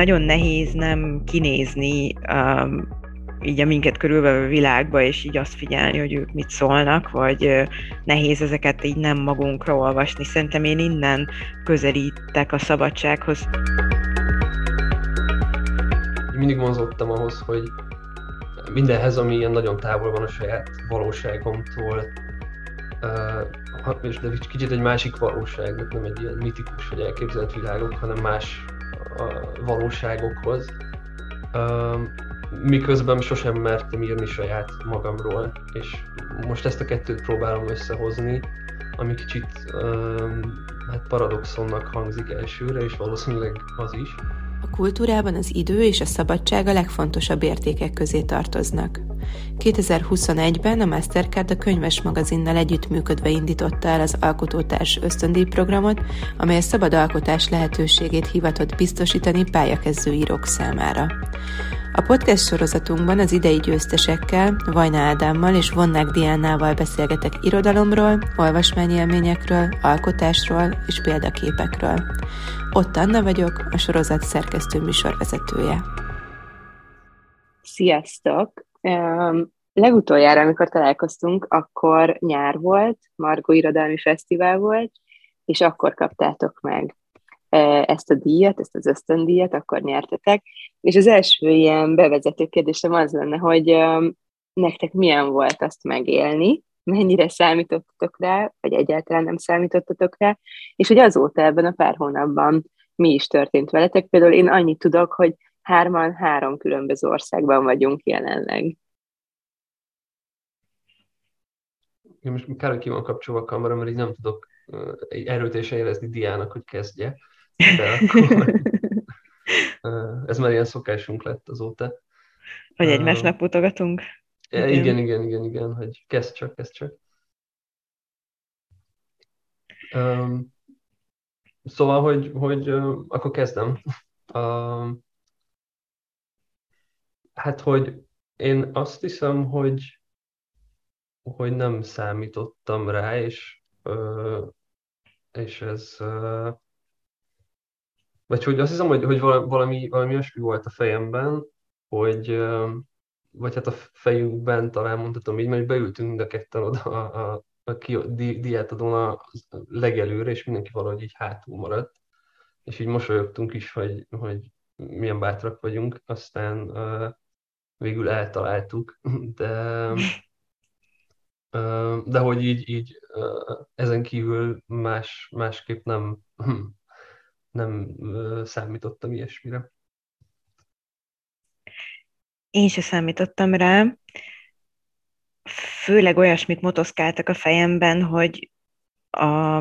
nagyon nehéz nem kinézni um, így a minket körülvevő világba, és így azt figyelni, hogy ők mit szólnak, vagy nehéz ezeket így nem magunkra olvasni. Szerintem én innen közelítek a szabadsághoz. Mindig mozogtam ahhoz, hogy mindenhez, ami ilyen nagyon távol van a saját valóságomtól, és de kicsit egy másik valóság, nem egy ilyen mitikus vagy elképzelt világok, hanem más valóságokhoz miközben sosem mertem írni saját magamról, és most ezt a kettőt próbálom összehozni, ami kicsit hát paradoxonnak hangzik elsőre, és valószínűleg az is. Kultúrában az idő és a szabadság a legfontosabb értékek közé tartoznak. 2021-ben a Mastercard a könyves magazinnal együttműködve indította el az Alkotótárs ösztöndíj programot, amely a szabad alkotás lehetőségét hivatott biztosítani pályakezdő írók számára. A podcast sorozatunkban az idei győztesekkel, Vajna Ádámmal és Vonnák Diánával beszélgetek irodalomról, olvasmányélményekről, alkotásról és példaképekről. Ott Anna vagyok, a sorozat szerkesztő műsorvezetője. Sziasztok! Legutoljára, amikor találkoztunk, akkor nyár volt, Margó Irodalmi Fesztivál volt, és akkor kaptátok meg ezt a díjat, ezt az ösztöndíjat, akkor nyertetek. És az első ilyen bevezető kérdésem az lenne, hogy nektek milyen volt azt megélni, mennyire számítottatok rá, vagy egyáltalán nem számítottatok rá, és hogy azóta ebben a pár hónapban mi is történt veletek. Például én annyit tudok, hogy hárman három különböző országban vagyunk jelenleg. Én most kár, hogy ki van kapcsolva a kamera, mert így nem tudok erőtésen jelezni Diának, hogy kezdje. De akkor, ez már ilyen szokásunk lett azóta. Hogy egymásnak mutogatunk. Igen, igen, igen, igen, igen hogy kezd csak, kezd csak. Um, szóval, hogy, hogy uh, akkor kezdem. Um, hát, hogy én azt hiszem, hogy, hogy nem számítottam rá, és, uh, és ez uh, vagy hogy azt hiszem, hogy, hogy valami, valami olyasmi volt a fejemben, hogy vagy hát a fejünkben talán mondhatom így, mert beültünk mind a ketten oda a, a, a di, diátadón a legelőre, és mindenki valahogy így hátul maradt. És így mosolyogtunk is, hogy, hogy milyen bátrak vagyunk, aztán uh, végül eltaláltuk, de uh, de hogy így, így uh, ezen kívül más, másképp nem, nem számítottam ilyesmire. Én se számítottam rá. Főleg olyasmit motoszkáltak a fejemben, hogy, a,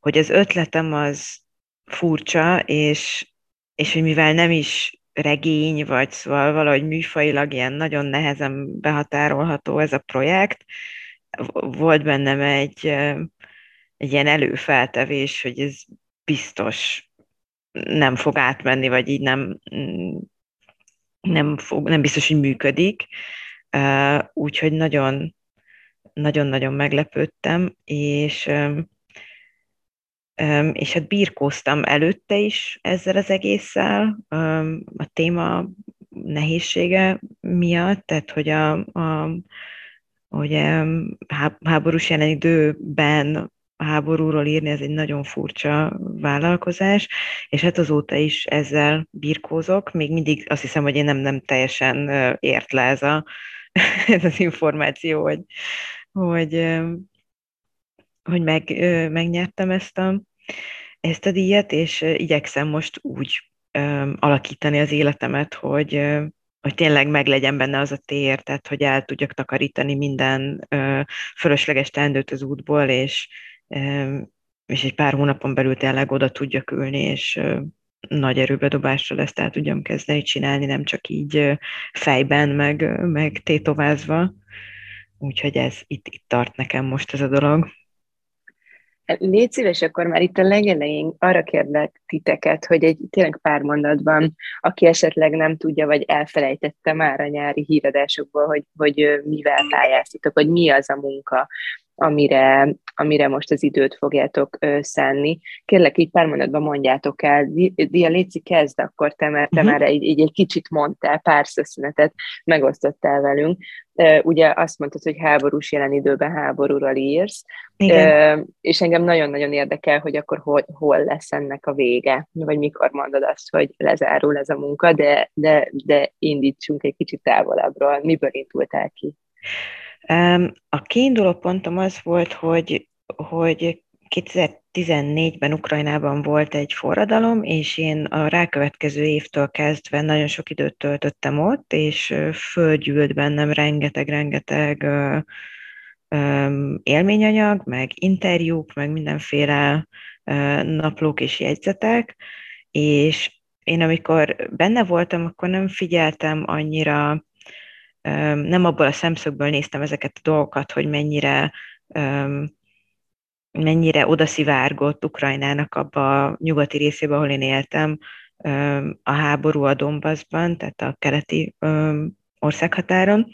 hogy az ötletem az furcsa, és, és hogy mivel nem is regény, vagy szóval valahogy műfajilag ilyen nagyon nehezen behatárolható ez a projekt, volt bennem egy, egy ilyen előfeltevés, hogy ez biztos nem fog átmenni, vagy így nem, nem, fog, nem biztos, hogy működik. Úgyhogy nagyon, nagyon-nagyon meglepődtem, és és hát birkóztam előtte is ezzel az egésszel, a téma nehézsége miatt, tehát hogy a, a hogy háborús jelenidőben a háborúról írni, ez egy nagyon furcsa vállalkozás, és hát azóta is ezzel birkózok, még mindig azt hiszem, hogy én nem, nem teljesen ért le ez, a, ez az információ, hogy, hogy, hogy meg, megnyertem ezt a, ezt a díjat, és igyekszem most úgy alakítani az életemet, hogy, hogy tényleg meglegyen benne az a tér, tehát hogy el tudjak takarítani minden fölösleges teendőt az útból, és, és egy pár hónapon belül tényleg oda tudjak ülni, és nagy erőbedobással ezt el tudjam kezdeni csinálni, nem csak így fejben, meg, meg tétovázva. Úgyhogy ez itt, itt tart nekem most ez a dolog. Légy szíves, akkor már itt a legelején arra kérlek titeket, hogy egy tényleg pár mondatban, aki esetleg nem tudja, vagy elfelejtette már a nyári híradásokból, hogy, hogy mivel pályáztatok, hogy mi az a munka, amire, amire most az időt fogjátok szánni. Kérlek, így pár mondatban mondjátok el. Dia, Léci, kezd akkor te, mert te uh-huh. már így, így egy kicsit mondtál, pár szösszenetet megosztottál velünk. Ugye azt mondtad, hogy háborús jelen időben háborúról írsz, Igen. és engem nagyon-nagyon érdekel, hogy akkor hol, hol lesz ennek a vége, vagy mikor mondod azt, hogy lezárul ez a munka, de, de, de indítsunk egy kicsit távolabbról. Miből indultál ki? A kiinduló pontom az volt, hogy, hogy 2014-ben Ukrajnában volt egy forradalom, és én a rákövetkező évtől kezdve nagyon sok időt töltöttem ott, és fölgyűlt bennem rengeteg-rengeteg élményanyag, meg interjúk, meg mindenféle naplók és jegyzetek, és én amikor benne voltam, akkor nem figyeltem annyira nem abból a szemszögből néztem ezeket a dolgokat, hogy mennyire mennyire odaszivárgott Ukrajnának abba a nyugati részébe, ahol én éltem, a háború a Donbassban, tehát a keleti országhatáron.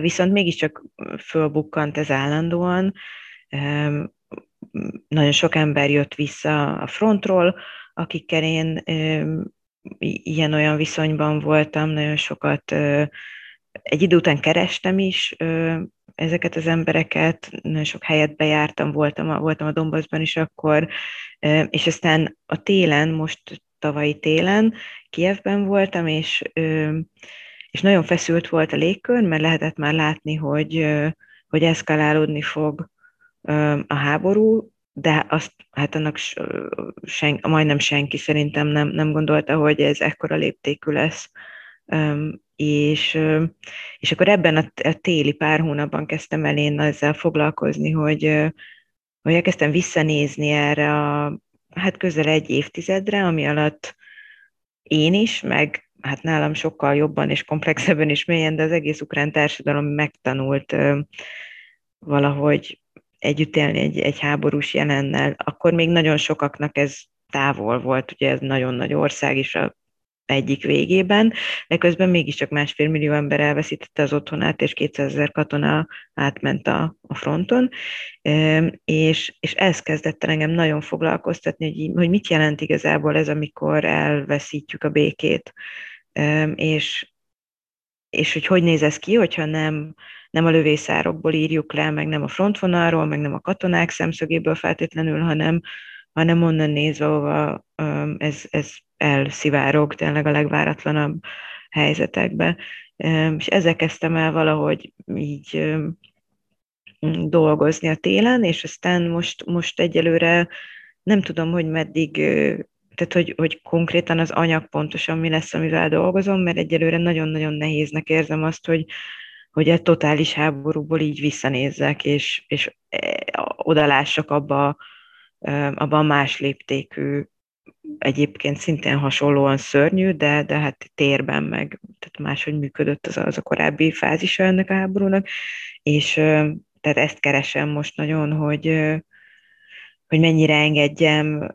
Viszont mégiscsak fölbukkant ez állandóan. Nagyon sok ember jött vissza a frontról, akikkel én ilyen-olyan viszonyban voltam, nagyon sokat egy idő után kerestem is ezeket az embereket, nagyon sok helyet bejártam, voltam a, voltam a Dombaszban is akkor, és aztán a télen, most tavalyi télen Kievben voltam, és, és nagyon feszült volt a légkör, mert lehetett már látni, hogy, hogy eszkalálódni fog a háború, de azt, hát annak sen, majdnem senki szerintem nem, nem gondolta, hogy ez ekkora léptékű lesz. És, és akkor ebben a téli pár hónapban kezdtem el én ezzel foglalkozni, hogy, hogy elkezdtem visszanézni erre a hát közel egy évtizedre, ami alatt én is, meg hát nálam sokkal jobban és komplexebben is mélyen, de az egész ukrán társadalom megtanult valahogy együtt élni egy, egy háborús jelennel, akkor még nagyon sokaknak ez távol volt, ugye ez nagyon nagy ország is a egyik végében, de közben mégiscsak másfél millió ember elveszítette az otthonát, és 200 ezer katona átment a, a fronton, és, és ez kezdett el engem nagyon foglalkoztatni, hogy, hogy mit jelent igazából ez, amikor elveszítjük a békét, és, és hogy hogy néz ez ki, hogyha nem nem a lövészárokból írjuk le, meg nem a frontvonalról, meg nem a katonák szemszögéből feltétlenül, hanem, hanem onnan nézve, ahova ez, ez elszivárog tényleg a legváratlanabb helyzetekbe. És ezzel kezdtem el valahogy így dolgozni a télen, és aztán most, most egyelőre nem tudom, hogy meddig, tehát hogy, hogy konkrétan az anyag pontosan mi lesz, amivel dolgozom, mert egyelőre nagyon-nagyon nehéznek érzem azt, hogy, hogy egy totális háborúból így visszanézzek, és, és e, odalássak abba, abba a más léptékű, egyébként szintén hasonlóan szörnyű, de, de hát térben meg, tehát máshogy működött az, az a korábbi fázisa ennek a háborúnak, és tehát ezt keresem most nagyon, hogy, hogy mennyire engedjem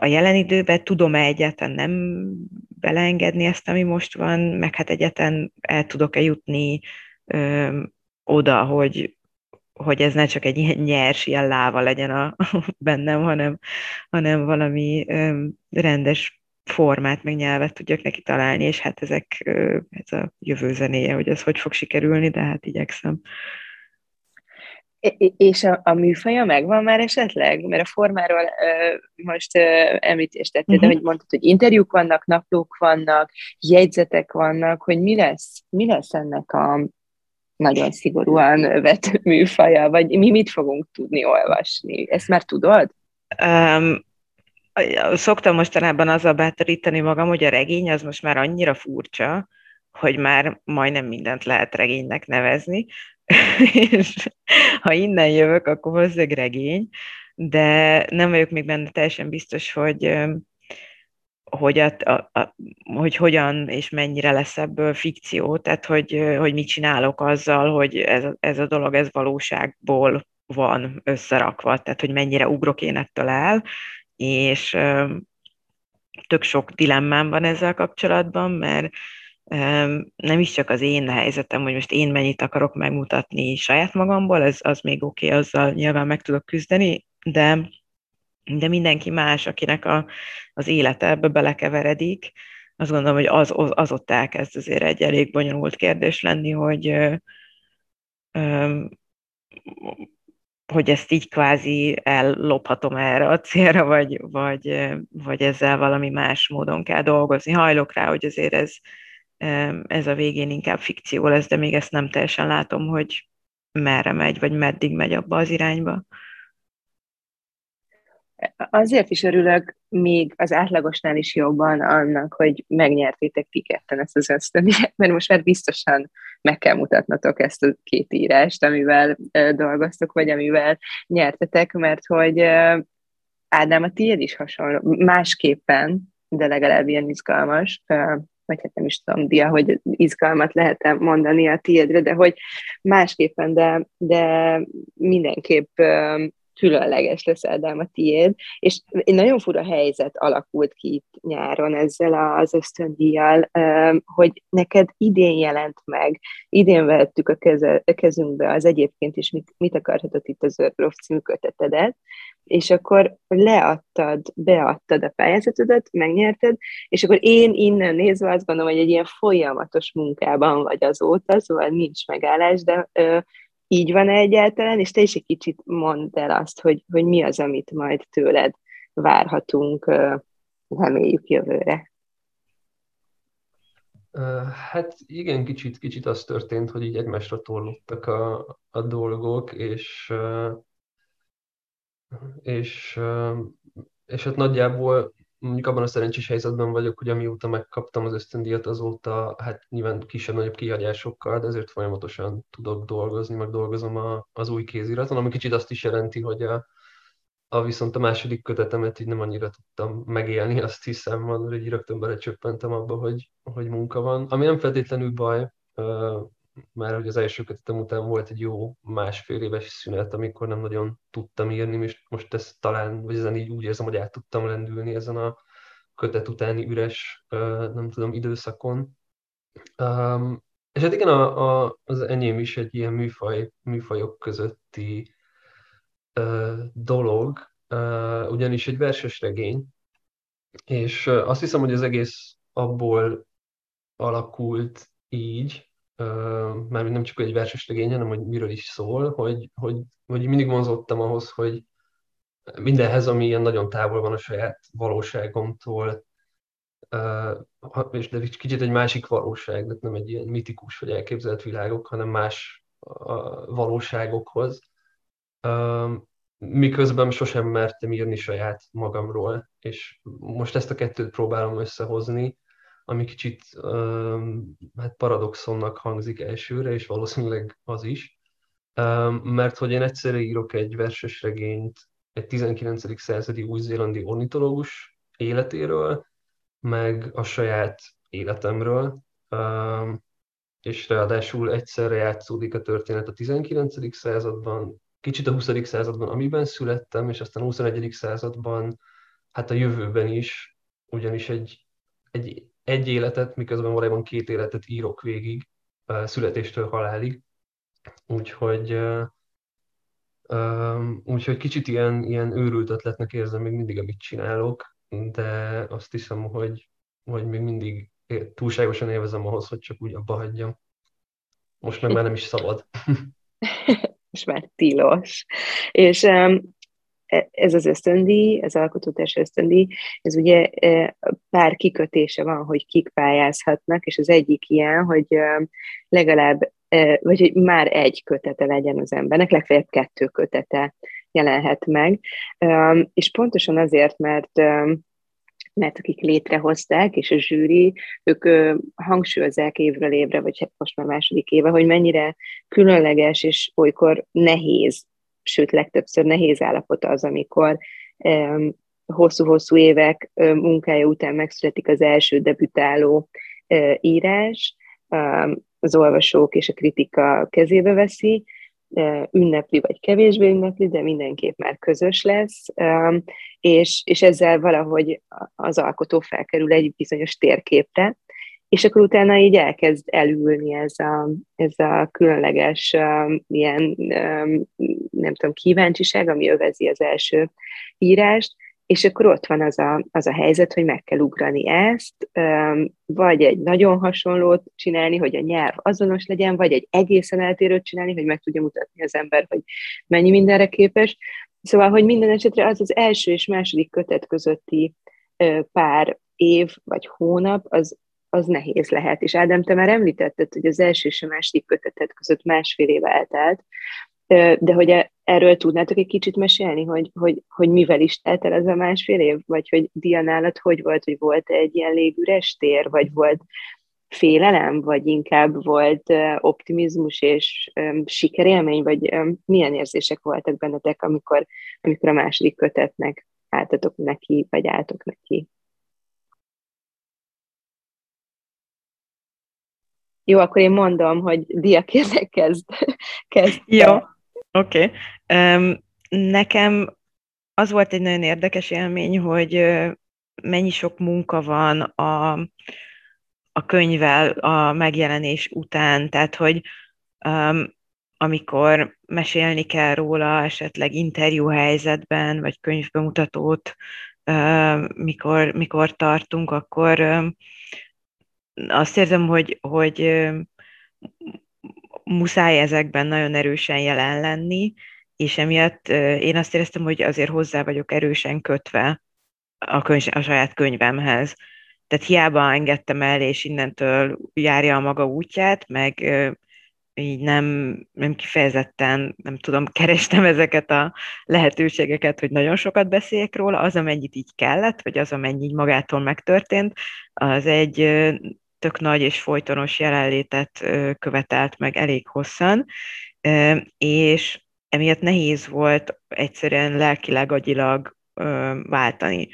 a jelen időben tudom-e egyáltalán nem beleengedni ezt, ami most van, meg hát egyáltalán el tudok-e jutni ö, oda, hogy, hogy ez ne csak egy ilyen nyers, ilyen láva legyen a, bennem, hanem, hanem valami ö, rendes formát, meg nyelvet tudjak neki találni, és hát ezek, ö, ez a jövő zenéje, hogy ez hogy fog sikerülni, de hát igyekszem. És a, a műfaja megvan már esetleg? Mert a formáról uh, most uh, említést tettél, uh-huh. de hogy mondtad, hogy interjúk vannak, naplók vannak, jegyzetek vannak, hogy mi lesz, mi lesz ennek a nagyon szigorúan vett műfaja, vagy mi mit fogunk tudni olvasni? Ezt már tudod? Um, szoktam mostanában azzal bátorítani magam, hogy a regény az most már annyira furcsa, hogy már majdnem mindent lehet regénynek nevezni, és ha innen jövök, akkor valószínűleg regény, de nem vagyok még benne teljesen biztos, hogy hogy, a, a, a, hogy hogyan és mennyire lesz ebből fikció, tehát hogy, hogy mit csinálok azzal, hogy ez, ez a dolog ez valóságból van összerakva, tehát hogy mennyire ugrok én ettől el, és tök sok dilemmám van ezzel kapcsolatban, mert nem is csak az én helyzetem, hogy most én mennyit akarok megmutatni saját magamból, ez az még oké, okay, azzal nyilván meg tudok küzdeni, de, de mindenki más, akinek a, az élete ebbe belekeveredik, azt gondolom, hogy az, az, az ott elkezd azért egy elég bonyolult kérdés lenni, hogy hogy ezt így kvázi ellophatom erre a célra, vagy, vagy, vagy ezzel valami más módon kell dolgozni. Hajlok rá, hogy azért ez, ez a végén inkább fikció lesz, de még ezt nem teljesen látom, hogy merre megy, vagy meddig megy abba az irányba. Azért is örülök még az átlagosnál is jobban annak, hogy megnyertétek ti ketten ezt az ösztöndíjat, mert most már biztosan meg kell mutatnatok ezt a két írást, amivel dolgoztok, vagy amivel nyertetek, mert hogy Ádám, a tiéd is hasonló, másképpen, de legalább ilyen izgalmas, vagy hát nem is tudom, Dia, hogy izgalmat lehet -e mondani a tiédre, de hogy másképpen, de, de mindenképp különleges lesz Ádám a tiéd, és egy nagyon fura helyzet alakult ki itt nyáron ezzel az ösztöndíjjal, hogy neked idén jelent meg, idén vettük a, a kezünkbe az egyébként is mit, mit akarhatott itt az Örprof című kötetedet, és akkor leadtad, beadtad a pályázatodat, megnyerted, és akkor én innen nézve azt gondolom, hogy egy ilyen folyamatos munkában vagy azóta, szóval nincs megállás, de így van-e egyáltalán, és te is egy kicsit mondd el azt, hogy, hogy mi az, amit majd tőled várhatunk, reméljük jövőre. Hát igen, kicsit, kicsit az történt, hogy így egymásra torlottak a, a dolgok, és, és, és hát nagyjából mondjuk abban a szerencsés helyzetben vagyok, hogy amióta megkaptam az ösztöndíjat, azóta hát nyilván kisebb-nagyobb kihagyásokkal, de azért folyamatosan tudok dolgozni, meg dolgozom a, az új kéziraton, ami kicsit azt is jelenti, hogy a, a viszont a második kötetemet így nem annyira tudtam megélni, azt hiszem, van, hogy így rögtön belecsöppentem abba, hogy, hogy munka van. Ami nem feltétlenül baj, már hogy az első kötetem után volt egy jó másfél éves szünet, amikor nem nagyon tudtam írni, és most ezt talán, vagy ezen így úgy érzem, hogy át tudtam lendülni ezen a kötet utáni üres, nem tudom, időszakon. és hát igen, a, a, az enyém is egy ilyen műfaj, műfajok közötti dolog, ugyanis egy verses regény, és azt hiszem, hogy az egész abból alakult így, már nem csak egy verses regény, hanem hogy miről is szól, hogy, hogy, hogy mindig vonzottam ahhoz, hogy mindenhez, ami ilyen nagyon távol van a saját valóságomtól, és de kicsit egy másik valóság, de nem egy ilyen mitikus vagy elképzelt világok, hanem más valóságokhoz. Miközben sosem mertem írni saját magamról, és most ezt a kettőt próbálom összehozni, ami kicsit hát paradoxonnak hangzik elsőre, és valószínűleg az is, mert hogy én egyszerre írok egy verses regényt egy 19. századi új-zélandi ornitológus életéről, meg a saját életemről, és ráadásul egyszerre játszódik a történet a 19. században, kicsit a 20. században, amiben születtem, és aztán a 21. században, hát a jövőben is, ugyanis egy, egy egy életet, miközben valójában két életet írok végig, születéstől halálig. Úgyhogy, úgyhogy kicsit ilyen, ilyen őrült ötletnek érzem még mindig, amit csinálok, de azt hiszem, hogy, hogy még mindig túlságosan élvezem ahhoz, hogy csak úgy abba hagyjam. Most meg már nem is szabad. Most már tilos. És ez az ösztöndíj, az alkotótárs ösztöndíj, ez ugye e, pár kikötése van, hogy kik pályázhatnak, és az egyik ilyen, hogy legalább, e, vagy hogy már egy kötete legyen az embernek, legfeljebb kettő kötete jelenhet meg. És pontosan azért, mert mert akik létrehozták, és a zsűri, ők hangsúlyozzák évről évre, vagy hát most már második éve, hogy mennyire különleges és olykor nehéz sőt legtöbbször nehéz állapot az, amikor hosszú-hosszú évek munkája után megszületik az első debütáló írás, az olvasók és a kritika kezébe veszi, ünnepli vagy kevésbé ünnepli, de mindenképp már közös lesz, és, és ezzel valahogy az alkotó felkerül egy bizonyos térképre, és akkor utána így elkezd elülni ez a, ez a különleges um, ilyen, um, nem tudom, kíváncsiság, ami övezi az első írást, és akkor ott van az a, az a helyzet, hogy meg kell ugrani ezt, vagy egy nagyon hasonlót csinálni, hogy a nyelv azonos legyen, vagy egy egészen eltérőt csinálni, hogy meg tudja mutatni az ember, hogy mennyi mindenre képes. Szóval, hogy minden esetre az az első és második kötet közötti pár év vagy hónap, az, az nehéz lehet. És Ádám, te már említetted, hogy az első és a második kötetet között másfél év eltelt, de hogy e, erről tudnátok egy kicsit mesélni, hogy, hogy, hogy mivel is telt el ez a másfél év, vagy hogy Dianálat hogy volt, hogy volt egy ilyen légüres tér, vagy volt félelem, vagy inkább volt optimizmus és sikerélmény, vagy milyen érzések voltak bennetek, amikor, amikor a második kötetnek álltatok neki, vagy álltok neki? Jó, akkor én mondom, hogy Dia, kérlek, kezd. kezd Jó. Oké. Okay. Um, nekem az volt egy nagyon érdekes élmény, hogy mennyi sok munka van a, a könyvvel a megjelenés után, tehát hogy um, amikor mesélni kell róla, esetleg interjú helyzetben, vagy könyvbemutatót, mikor, mikor tartunk, akkor azt érzem, hogy, hogy muszáj ezekben nagyon erősen jelen lenni, és emiatt én azt éreztem, hogy azért hozzá vagyok erősen kötve a, könyv, a saját könyvemhez. Tehát hiába engedtem el, és innentől járja a maga útját, meg így nem, nem kifejezetten, nem tudom, kerestem ezeket a lehetőségeket, hogy nagyon sokat beszéljek róla, az, amennyit így kellett, vagy az, amennyi így magától megtörtént, az egy tök nagy és folytonos jelenlétet követelt meg elég hosszan, és emiatt nehéz volt egyszerűen lelkileg, agyilag váltani.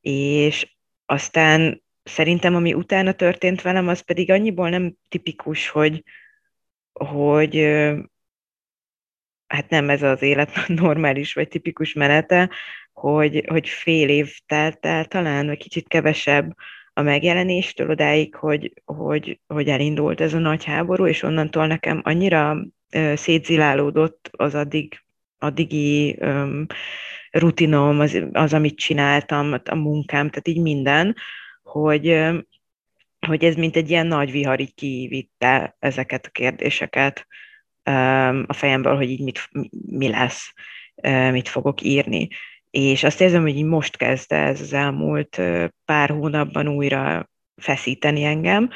És aztán szerintem, ami utána történt velem, az pedig annyiból nem tipikus, hogy, hogy hát nem ez az élet normális vagy tipikus menete, hogy, hogy fél év telt el talán, vagy kicsit kevesebb a megjelenéstől odáig, hogy, hogy, hogy elindult ez a nagy háború, és onnantól nekem annyira szétzilálódott az addig, addigi um, rutinom, az, az, amit csináltam, a munkám, tehát így minden, hogy, hogy ez mint egy ilyen nagy vihar így kivitte ezeket a kérdéseket a fejemből, hogy így mit, mi lesz, mit fogok írni és azt érzem, hogy így most kezdte ez az elmúlt pár hónapban újra feszíteni engem,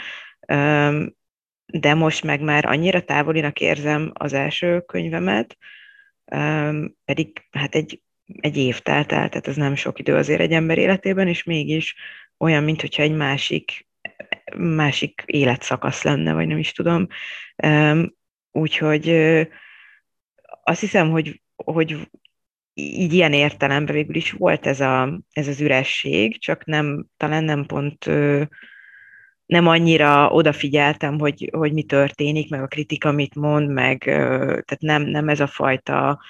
de most meg már annyira távolinak érzem az első könyvemet, pedig hát egy, egy év telt el, tehát ez nem sok idő azért egy ember életében, és mégis olyan, mintha egy másik, másik életszakasz lenne, vagy nem is tudom. Úgyhogy azt hiszem, hogy, hogy így ilyen értelemben végül is volt ez, a, ez az üresség, csak nem, talán nem pont nem annyira odafigyeltem, hogy, hogy mi történik, meg a kritika mit mond, meg tehát nem, nem ez a fajta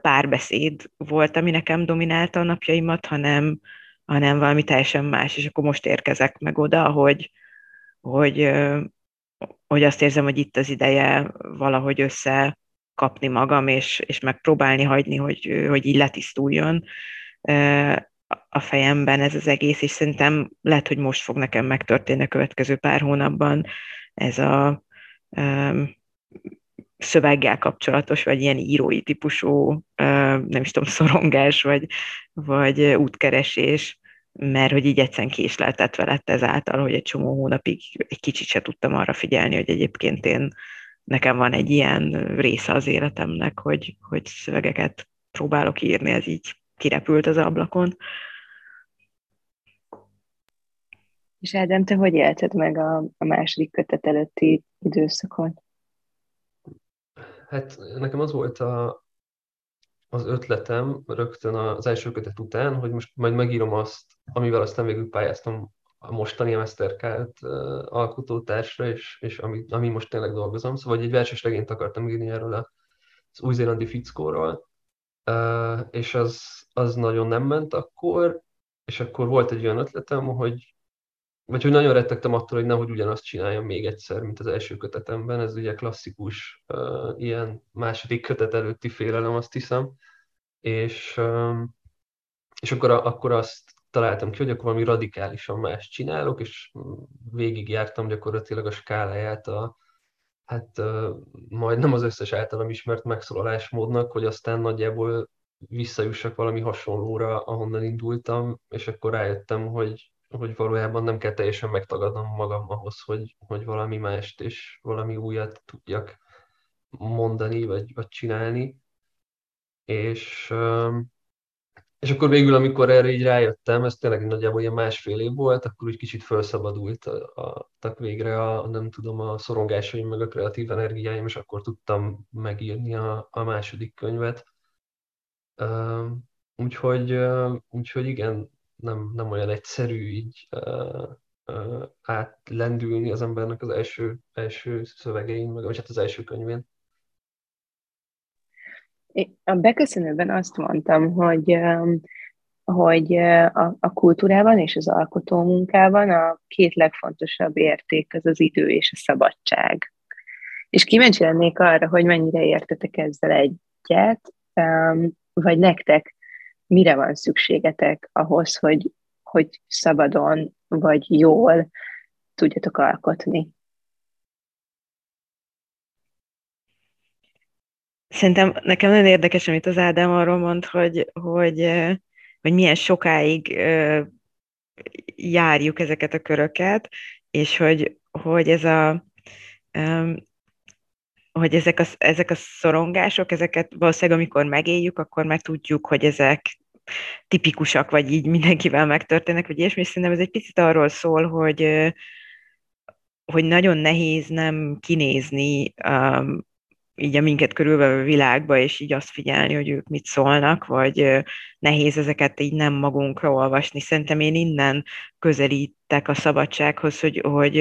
párbeszéd volt, ami nekem dominálta a napjaimat, hanem, hanem valami teljesen más, és akkor most érkezek meg oda, hogy, hogy, hogy azt érzem, hogy itt az ideje valahogy össze kapni magam, és, és megpróbálni hagyni, hogy, hogy így letisztuljon a fejemben ez az egész, és szerintem lehet, hogy most fog nekem megtörténni a következő pár hónapban ez a szöveggel kapcsolatos, vagy ilyen írói típusú, nem is tudom, szorongás, vagy, vagy útkeresés, mert hogy így egyszerűen késleltetve lett ezáltal, hogy egy csomó hónapig egy kicsit se tudtam arra figyelni, hogy egyébként én nekem van egy ilyen része az életemnek, hogy, hogy szövegeket próbálok írni, ez így kirepült az ablakon. És Ádám, te hogy élted meg a, a második kötet előtti időszakot? Hát nekem az volt a, az ötletem rögtön az első kötet után, hogy most majd megírom azt, amivel aztán végül pályáztam a mostani Mastercard alkotótársra, és, és ami, ami most tényleg dolgozom. Szóval egy verses regényt akartam írni erről az új-zélandi fickóról, és az, az nagyon nem ment akkor, és akkor volt egy olyan ötletem, hogy vagy hogy nagyon rettegtem attól, hogy nehogy ugyanazt csináljam még egyszer, mint az első kötetemben. Ez ugye klasszikus uh, ilyen második kötet előtti félelem, azt hiszem. És, um, és akkor, akkor azt találtam ki, hogy akkor valami radikálisan más csinálok, és végigjártam gyakorlatilag a skáláját a, hát majdnem az összes általam ismert megszólalásmódnak, hogy aztán nagyjából visszajussak valami hasonlóra, ahonnan indultam, és akkor rájöttem, hogy, hogy valójában nem kell teljesen megtagadnom magam ahhoz, hogy, hogy valami mást és valami újat tudjak mondani, vagy, vagy csinálni. És, és akkor végül, amikor erre így rájöttem, ez tényleg nagyjából ilyen másfél év volt, akkor úgy kicsit felszabadultak végre a, nem tudom, a szorongásaim, meg a kreatív energiáim, és akkor tudtam megírni a, a második könyvet. Úgyhogy, úgyhogy igen, nem, nem olyan egyszerű így átlendülni az embernek az első, első szövegein, vagy hát az első könyvén. A beköszönőben azt mondtam, hogy, hogy a, a kultúrában és az alkotó munkában a két legfontosabb érték az az idő és a szabadság. És kíváncsi lennék arra, hogy mennyire értetek ezzel egyet, vagy nektek mire van szükségetek ahhoz, hogy, hogy szabadon vagy jól tudjatok alkotni? Szerintem nekem nagyon érdekes, amit az Ádám arról mond, hogy, hogy, hogy milyen sokáig járjuk ezeket a köröket, és hogy, hogy ez a hogy ezek a, ezek a szorongások, ezeket valószínűleg amikor megéljük, akkor már tudjuk, hogy ezek tipikusak, vagy így mindenkivel megtörténnek, vagy ilyesmi. Szerintem ez egy picit arról szól, hogy, hogy nagyon nehéz nem kinézni um, így a minket körülvevő világba, és így azt figyelni, hogy ők mit szólnak, vagy nehéz ezeket így nem magunkra olvasni. Szerintem én innen közelítek a szabadsághoz, hogy, hogy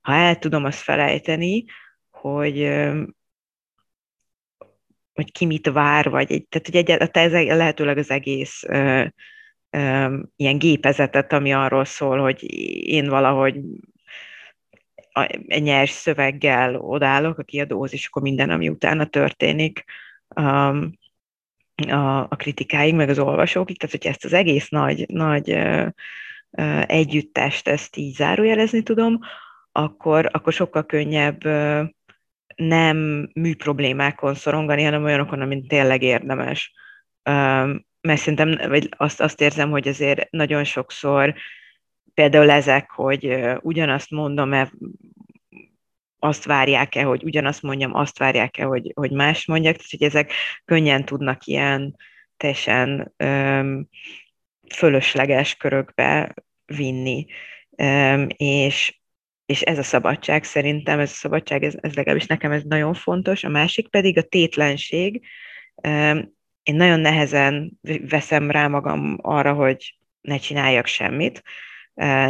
ha el tudom azt felejteni, hogy hogy ki mit vár, vagy egy, tehát hogy egy, ez lehetőleg az egész ilyen gépezetet, ami arról szól, hogy én valahogy egy nyers szöveggel odállok a kiadóhoz, és akkor minden, ami utána történik, um, a, a kritikáig, meg az olvasókig, tehát hogy ezt az egész nagy, nagy ö, ö, együttest, ezt így zárójelezni tudom, akkor, akkor sokkal könnyebb ö, nem műproblémákon szorongani, hanem olyanokon, amin tényleg érdemes. Mert szerintem, vagy azt, azt érzem, hogy azért nagyon sokszor például ezek, hogy ugyanazt mondom-e, azt várják-e, hogy ugyanazt mondjam, azt várják-e, hogy, hogy más mondjak, tehát hogy ezek könnyen tudnak ilyen teljesen öm, fölösleges körökbe vinni. Öm, és, és ez a szabadság szerintem, ez a szabadság, ez, ez legalábbis nekem ez nagyon fontos. A másik pedig a tétlenség. Én nagyon nehezen veszem rá magam arra, hogy ne csináljak semmit.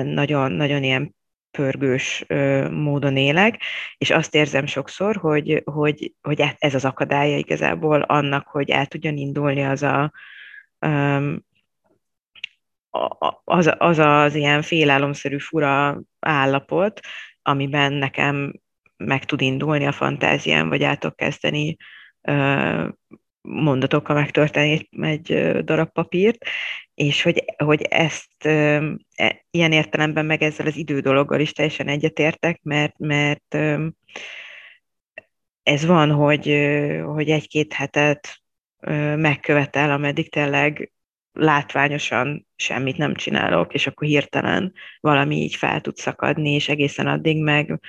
Nagyon, nagyon ilyen pörgős módon élek, és azt érzem sokszor, hogy, hogy, hogy e, ez az akadálya igazából annak, hogy el tudjon indulni az a, az, az az ilyen félálomszerű fura állapot, amiben nekem meg tud indulni a fantáziám, vagy át tudok kezdeni mondatokkal megtörténni egy, egy darab papírt, és hogy, hogy ezt e, ilyen értelemben meg ezzel az idő dologgal is teljesen egyetértek, mert, mert ez van, hogy, hogy egy-két hetet megkövetel, ameddig tényleg látványosan semmit nem csinálok, és akkor hirtelen valami így fel tud szakadni, és egészen addig meg,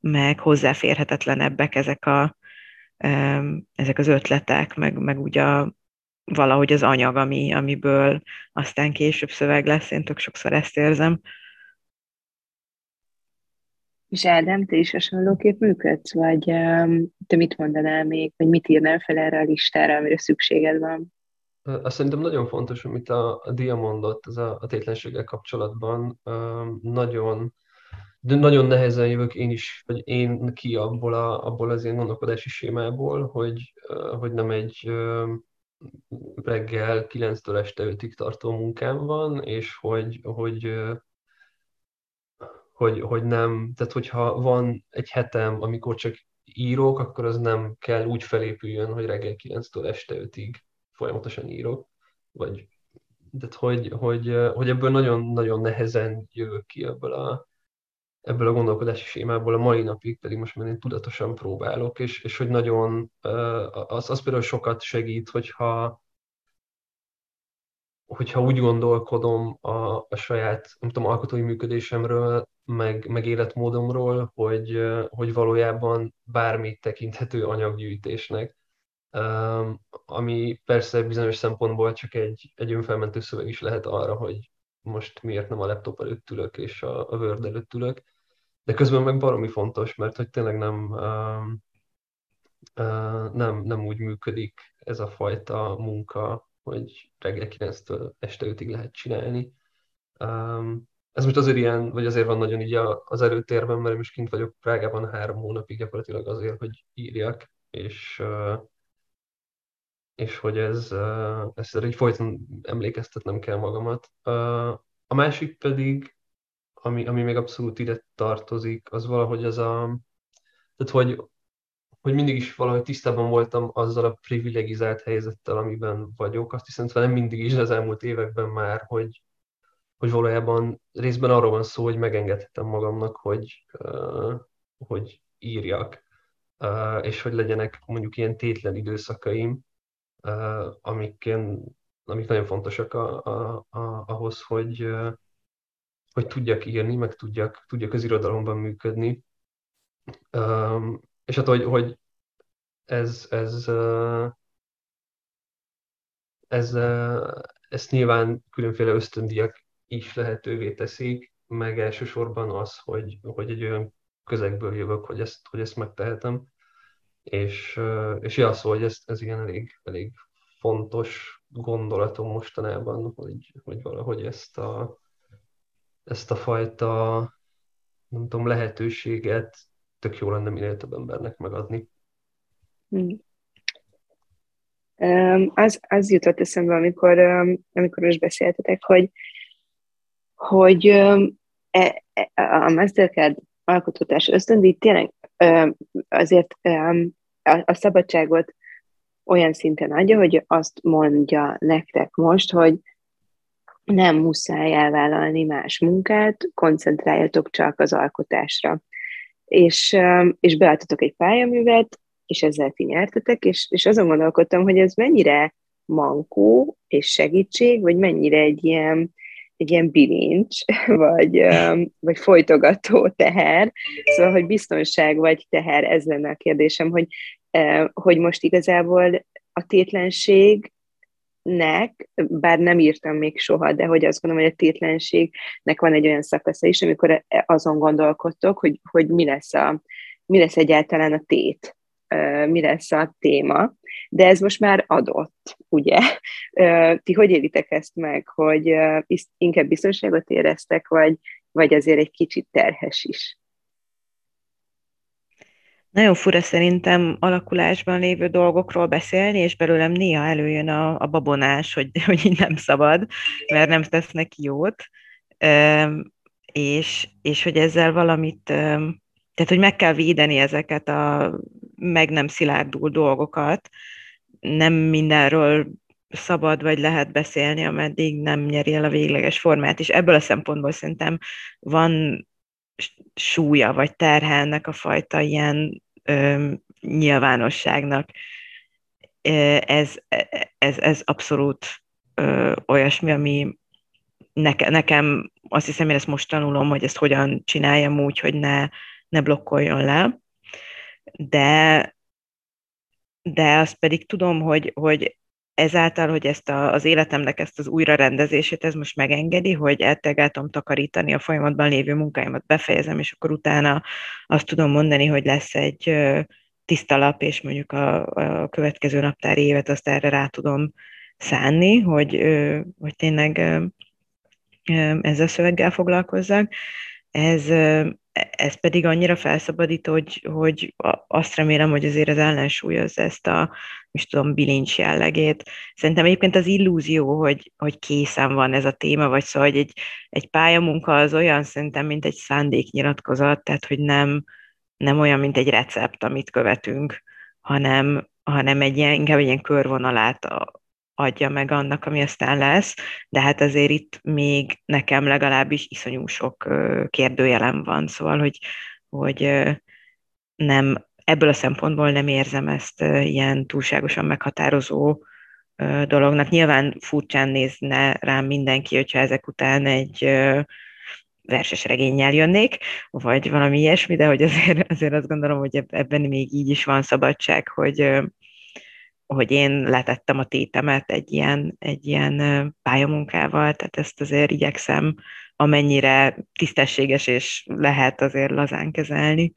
meg hozzáférhetetlenebbek ezek, a, ezek az ötletek, meg, meg úgy a, valahogy az anyag, ami, amiből aztán később szöveg lesz, én tök sokszor ezt érzem. És Ádám, te is hasonlóképp működsz, vagy te mit mondanál még, vagy mit írnál fel erre a listára, amire szükséged van? Azt szerintem nagyon fontos, amit a, a Dia mondott az a, a tétlenséggel kapcsolatban. Nagyon, de nagyon nehezen jövök én is, vagy én ki abból, a, abból az én gondolkodási sémából, hogy, hogy nem egy reggel 9-től este 5-ig tartó munkám van, és hogy, hogy hogy, hogy nem, tehát hogyha van egy hetem, amikor csak írok, akkor az nem kell úgy felépüljön, hogy reggel 9-től este 5-ig folyamatosan írok, vagy tehát hogy, hogy, hogy ebből nagyon-nagyon nehezen jövök ki ebből a, ebből a gondolkodási sémából a mai napig, pedig most már én tudatosan próbálok, és, és hogy nagyon, az, az például sokat segít, hogyha, hogyha úgy gondolkodom a, a saját, nem tudom, alkotói működésemről, meg, meg életmódomról, hogy, hogy valójában bármit tekinthető anyaggyűjtésnek. Ami persze bizonyos szempontból csak egy, egy önfelmentő szöveg is lehet arra, hogy most miért nem a laptop előtt ülök és a, a Word előtt ülök, de közben meg baromi fontos, mert hogy tényleg nem, um, uh, nem, nem úgy működik ez a fajta munka, hogy reggel 9-től este 5-ig lehet csinálni. Um, ez most azért ilyen, vagy azért van nagyon így az előtérben, mert most kint vagyok Prágában három hónapig gyakorlatilag azért, hogy írjak, és, és hogy ez, ezt így folyton emlékeztetnem kell magamat. A másik pedig, ami, ami még abszolút ide tartozik, az valahogy az a, tehát hogy, hogy mindig is valahogy tisztában voltam azzal a privilegizált helyzettel, amiben vagyok. Azt hiszem, nem mindig is az elmúlt években már, hogy, hogy valójában részben arról van szó, hogy megengedhetem magamnak, hogy, hogy írjak, és hogy legyenek mondjuk ilyen tétlen időszakaim, amik, amik nagyon fontosak a, a, a, ahhoz, hogy, hogy tudjak írni, meg tudjak, tudjak az irodalomban működni. És hát, hogy, hogy ez, ez, ez, ezt nyilván különféle ösztöndiak is lehetővé teszik, meg elsősorban az, hogy, hogy egy olyan közegből jövök, hogy ezt, hogy ezt megtehetem. És, és ja, szóval, hogy ez, ez igen elég, elég fontos gondolatom mostanában, hogy, hogy valahogy ezt a, ezt a fajta nem tudom, lehetőséget tök jó lenne minél több embernek megadni. Hmm. Az, az jutott eszembe, amikor, amikor most beszéltetek, hogy, hogy e, a Mastercard alkotás ösztöndíj tényleg azért a szabadságot olyan szinten adja, hogy azt mondja nektek most, hogy nem muszáj elvállalni más munkát, koncentráljatok csak az alkotásra. És, és beadtatok egy pályaművet, és ezzel ti nyertetek, és, és azon gondolkodtam, hogy ez mennyire mankó és segítség, vagy mennyire egy ilyen egy ilyen bilincs, vagy, vagy folytogató teher. Szóval, hogy biztonság vagy teher, ez lenne a kérdésem, hogy, hogy most igazából a tétlenség nek, bár nem írtam még soha, de hogy azt gondolom, hogy a tétlenségnek van egy olyan szakasza is, amikor azon gondolkodtok, hogy, hogy mi, lesz a, mi lesz egyáltalán a tét, mi lesz a téma, de ez most már adott, ugye? Ti hogy élitek ezt meg, hogy inkább biztonságot éreztek, vagy, vagy azért egy kicsit terhes is? Nagyon fura szerintem alakulásban lévő dolgokról beszélni, és belőlem néha előjön a, a babonás, hogy, hogy így nem szabad, mert nem tesznek jót, és, és hogy ezzel valamit, tehát hogy meg kell védeni ezeket a meg nem szilárdul dolgokat, nem mindenről szabad vagy lehet beszélni, ameddig nem nyeri el a végleges formát, és ebből a szempontból szerintem van súlya vagy terhe ennek a fajta ilyen ö, nyilvánosságnak. Ez, ez, ez abszolút ö, olyasmi, ami neke, nekem azt hiszem, én ezt most tanulom, hogy ezt hogyan csináljam úgy, hogy ne, ne blokkoljon le. De de azt pedig tudom, hogy, hogy ezáltal, hogy ezt a, az életemnek ezt az újrarendezését, ez most megengedi, hogy eltegátom takarítani a folyamatban lévő munkáimat, befejezem, és akkor utána azt tudom mondani, hogy lesz egy tiszta lap, és mondjuk a, a következő naptári évet azt erre rá tudom szánni, hogy, hogy tényleg ezzel a szöveggel foglalkozzak. Ez, ez pedig annyira felszabadító, hogy, hogy azt remélem, hogy azért az ellensúlyoz ezt a, most tudom, bilincs jellegét. Szerintem egyébként az illúzió, hogy, hogy készen van ez a téma, vagy szóval, hogy egy, egy pályamunka az olyan szerintem, mint egy szándéknyilatkozat, tehát hogy nem, nem olyan, mint egy recept, amit követünk, hanem, hanem egy ilyen, inkább egy ilyen körvonalát adja meg annak, ami aztán lesz, de hát azért itt még nekem legalábbis iszonyú sok kérdőjelem van, szóval, hogy, hogy nem, ebből a szempontból nem érzem ezt ilyen túlságosan meghatározó dolognak. Nyilván furcsán nézne rám mindenki, hogyha ezek után egy verses regényel jönnék, vagy valami ilyesmi, de hogy azért, azért azt gondolom, hogy ebben még így is van szabadság, hogy, hogy én letettem a tétemet egy ilyen, egy ilyen pályamunkával, tehát ezt azért igyekszem amennyire tisztességes és lehet azért lazán kezelni.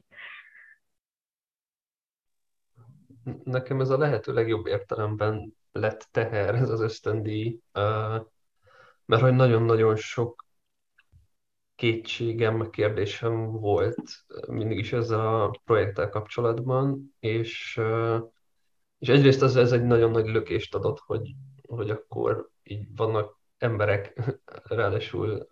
Nekem ez a lehető legjobb értelemben lett teher, ez az ösztöndíj, mert hogy nagyon-nagyon sok kétségem, kérdésem volt mindig is ezzel a projekttel kapcsolatban, és és egyrészt az, ez egy nagyon nagy lökést adott, hogy, hogy akkor így vannak emberek, ráadásul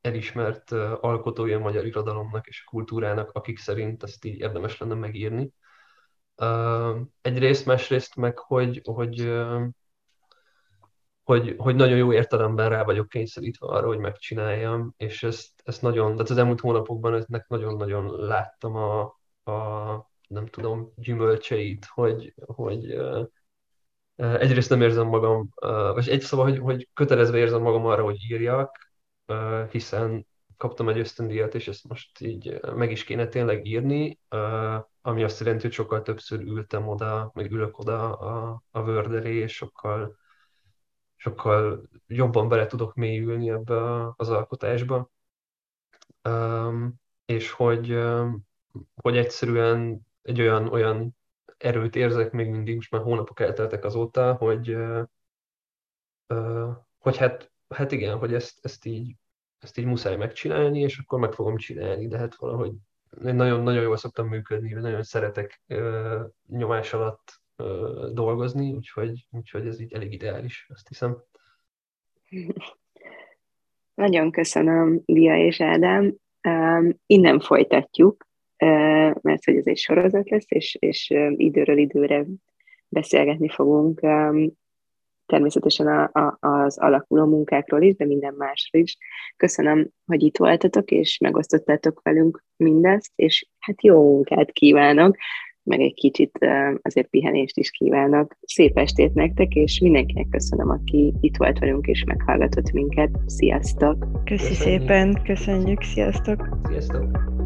elismert alkotói a magyar irodalomnak és kultúrának, akik szerint ezt így érdemes lenne megírni. Egyrészt, másrészt meg, hogy, hogy, hogy, hogy nagyon jó értelemben rá vagyok kényszerítve arra, hogy megcsináljam, és ezt, ezt nagyon, tehát az elmúlt hónapokban ennek nagyon-nagyon láttam a, a nem tudom, gyümölcseit, hogy, hogy egyrészt nem érzem magam, vagy egy szóval, hogy, hogy kötelezve érzem magam arra, hogy írjak, hiszen kaptam egy ösztöndíjat, és ezt most így meg is kéne tényleg írni, ami azt jelenti, hogy sokkal többször ültem oda, meg ülök oda a, a Word és sokkal, sokkal jobban bele tudok mélyülni ebbe az alkotásba. És hogy, hogy egyszerűen egy olyan, olyan erőt érzek még mindig, most már hónapok elteltek azóta, hogy, hogy hát, hát igen, hogy ezt, ezt, így, ezt így muszáj megcsinálni, és akkor meg fogom csinálni, de hát valahogy én nagyon, nagyon jól szoktam működni, nagyon szeretek nyomás alatt dolgozni, úgyhogy, úgyhogy ez így elég ideális, azt hiszem. Nagyon köszönöm, Dia és Ádám. Innen folytatjuk mert hogy ez egy sorozat lesz, és, és időről időre beszélgetni fogunk természetesen a, a, az alakuló munkákról is, de minden másról is. Köszönöm, hogy itt voltatok, és megosztottátok velünk mindezt, és hát jó munkát kívánok, meg egy kicsit azért pihenést is kívánok. Szép estét nektek, és mindenkinek köszönöm, aki itt volt velünk, és meghallgatott minket. Sziasztok! Köszi szépen, köszönjük, sziasztok! Sziasztok!